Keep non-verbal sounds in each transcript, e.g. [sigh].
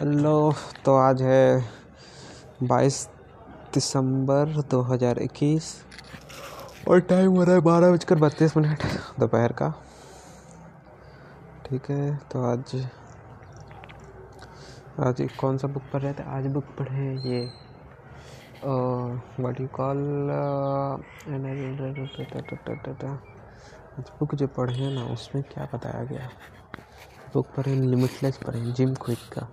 Hello तो आज है बाईस दिसंबर 2021 और टाइम हो रहा है बारह बजकर बत्तीस मिनट दोपहर का। ठीक है तो आज आज कौन सा बुक पढ़ रहे थे? आज बुक पढ़े ये व्हाट यू कॉल आज बुक जो पढ़े हैं ना उसमें क्या बताया गया? बुक पढ़े लिमिटलेस पढ़े जिम क्विक का।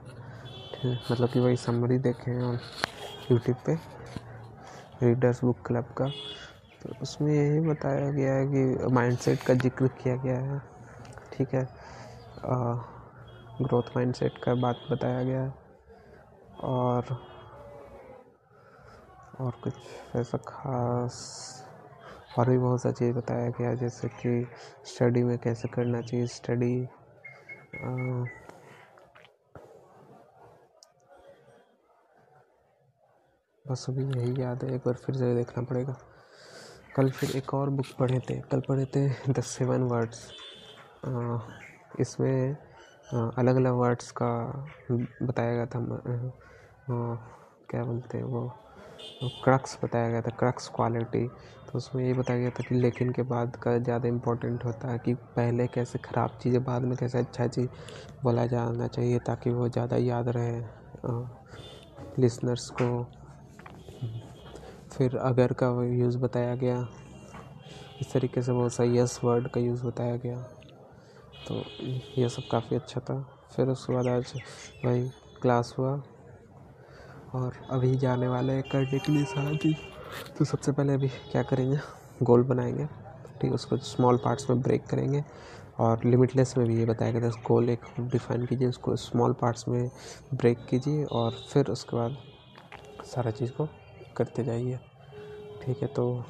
मतलब कि वही समरी देखे और यूट्यूब पे रीडर्स बुक क्लब का। तो उसमें यही बताया गया है कि माइंडसेट का ज़िक्र किया गया है, ठीक है? ग्रोथ माइंडसेट का बात बताया गया है। और और कुछ ऐसा खास और भी बहुत सा चीज़ बताया गया, जैसे कि स्टडी में कैसे करना चाहिए स्टडी बस अभी यही याद है, एक बार फिर से देखना पड़ेगा। कल फिर एक और बुक पढ़े थे। कल पढ़े थे द सेवन वर्ड्स इसमें अलग अलग वर्ड्स का बताया गया था क्या बोलते हैं वो? क्रक्स बताया गया था क्रक्स क्वालिटी तो उसमें ये बताया गया था कि लेकिन के बाद का ज़्यादा इम्पोर्टेंट होता है कि पहले कैसे ख़राब चीज़ें बाद में कैसे अच्छा चीज़ बोला जाना चाहिए ताकि वो ज़्यादा याद रहे लिसनर्स को। फिर अगर का यूज़ बताया गया। इस तरीके से बहुत सा यस वर्ड का यूज़ बताया गया। तो ये सब काफ़ी अच्छा था। फिर उसके बाद आज वही क्लास हुआ। और अभी जाने वाले हैं करने के लिए सारा चीज़ तो सबसे पहले अभी क्या करेंगे? गोल बनाएँगे। ठीक है उसको स्मॉल पार्ट्स में ब्रेक करेंगे। और लिमिटलेस में भी ये बताया गया था। गोल एक डिफाइन कीजिए, उसको स्मॉल पार्ट्स में ब्रेक कीजिए। और फिर उसके बाद सारा चीज़ को करते जाइए। ठीक है तो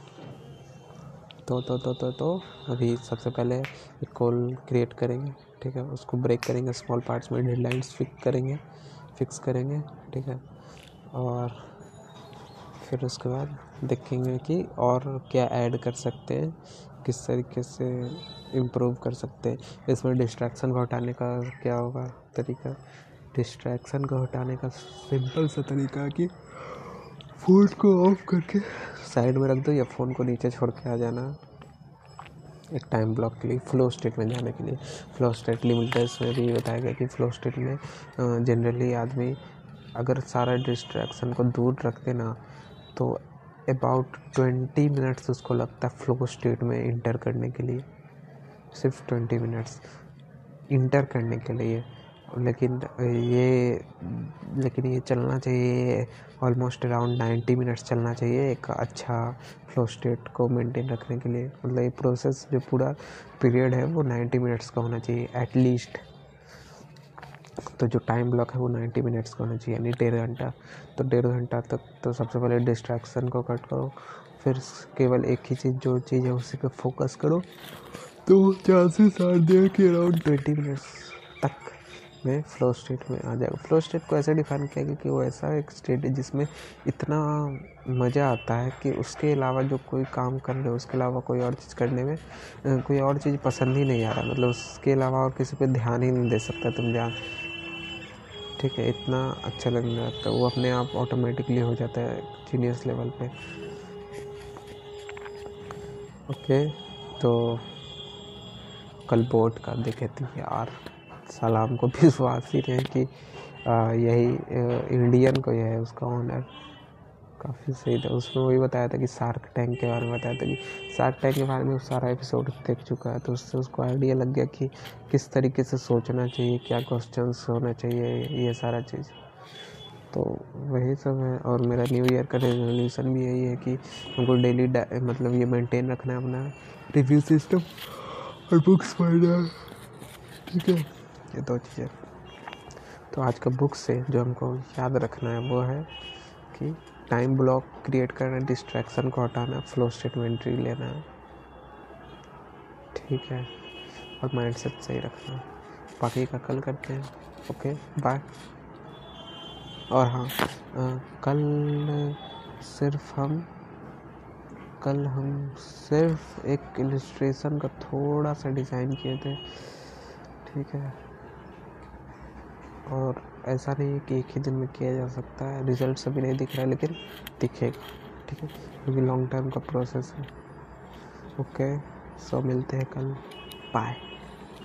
तो तो तो तो तो अभी सबसे पहले एक कॉल क्रिएट करेंगे, ठीक है? उसको ब्रेक करेंगे स्मॉल पार्ट्स में डेडलाइंस फिक्स करेंगे फिक्स करेंगे, ठीक है? और फिर उसके बाद देखेंगे कि और क्या ऐड कर सकते हैं, किस तरीके से इम्प्रूव कर सकते हैं। इसमें डिस्ट्रैक्शन को हटाने का क्या होगा तरीका? डिस्ट्रैक्शन को हटाने का सिंपल सा तरीका कि फ़ोन को ऑफ़ करके। साइड में रख दो या फ़ोन को नीचे छोड़ के आ जाना। एक टाइम ब्लॉक के लिए फ़्लो स्टेट में जाने के लिए। फ़्लो स्टेट लिमिटर्स में भी बताया गया कि फ़्लो स्टेट में जनरली आदमी अगर सारा डिस्ट्रैक्शन को दूर रख देना तो अबाउट ट्वेंटी मिनट्स उसको लगता है फ़्लो स्टेट में इंटर करने के लिए। सिर्फ़ ट्वेंटी मिनट्स इंटर करने के लिए। लेकिन ये लेकिन ये चलना चाहिए ऑलमोस्ट अराउंड नाइन्टी मिनट्स चलना चाहिए एक अच्छा फ्लो स्टेट को मेंटेन रखने के लिए। मतलब ये प्रोसेस जो पूरा पीरियड है वो नाइन्टी मिनट्स का होना चाहिए एटलीस्ट तो जो टाइम ब्लॉक है वो नाइन्टी मिनट्स का होना चाहिए, यानी डेढ़ घंटा। तो डेढ़ घंटा तक तो सबसे पहले डिस्ट्रैक्शन को कट करो, फिर केवल एक ही चीज़, जो चीज़ है उसी पर फोकस करो। तो चांसेस आर देयर कि अराउंड ट्वेंटी मिनट्स तक। में फ़्लो स्टेट में आ जाएगा। फ़्लो स्टेट को ऐसे डिफाइन किया गया कि वो ऐसा एक स्टेट है जिसमें इतना मज़ा आता है कि उसके अलावा जो कोई काम कर रहे हो, उसके अलावा कोई और चीज़ करने में कोई और चीज़ पसंद ही नहीं आ रहा। मतलब उसके अलावा और किसी पे ध्यान ही नहीं दे सकता तुम ध्यान। ठीक है, इतना अच्छा लगने लगता है। वो अपने आप ऑटोमेटिकली हो जाता है जीनियस लेवल पे। ओके तो कल बोर्ड का देखे थे यार। सलाम को विश्वास [laughs] ही रहे कि यही इंडियन को यह है उसका ऑनर काफ़ी सही था। उसमें वही बताया था कि शार्क टैंक के बारे में बताया था कि शार्क टैंक के बारे में सारा एपिसोड देख चुका है तो उससे उसको आइडिया लग गया कि किस तरीके से सोचना चाहिए, क्या क्वेश्चन होना चाहिए, ये सारा चीज़। तो वही सब है, और मेरा न्यू ईयर का रेजोल्यूशन भी यही है कि हमको डेली मतलब ये मेंटेन रखना है अपना रिव्यू सिस्टम और बुक्स पढ़ना ठीक है? ये दो चीज़ें। तो आज का बुक से जो हमको याद रखना है वो है कि टाइम ब्लॉक क्रिएट करना डिस्ट्रैक्शन को हटाना फ्लो स्टेट में एंट्री लेना। है ठीक है? और माइंड सेट सही रखना। बाकी का कल करते हैं। ओके बाय और हाँ आ, कल सिर्फ़ हम कल हम सिर्फ़ एक इलस्ट्रेशन का थोड़ा सा डिज़ाइन किए थे। ठीक है? और ऐसा नहीं है कि एक ही दिन में किया जा सकता है। रिज़ल्ट अभी नहीं दिख रहा है लेकिन दिखेगा, ठीक है? क्योंकि लॉन्ग टर्म का प्रोसेस है। ओके सो मिलते हैं कल। बाय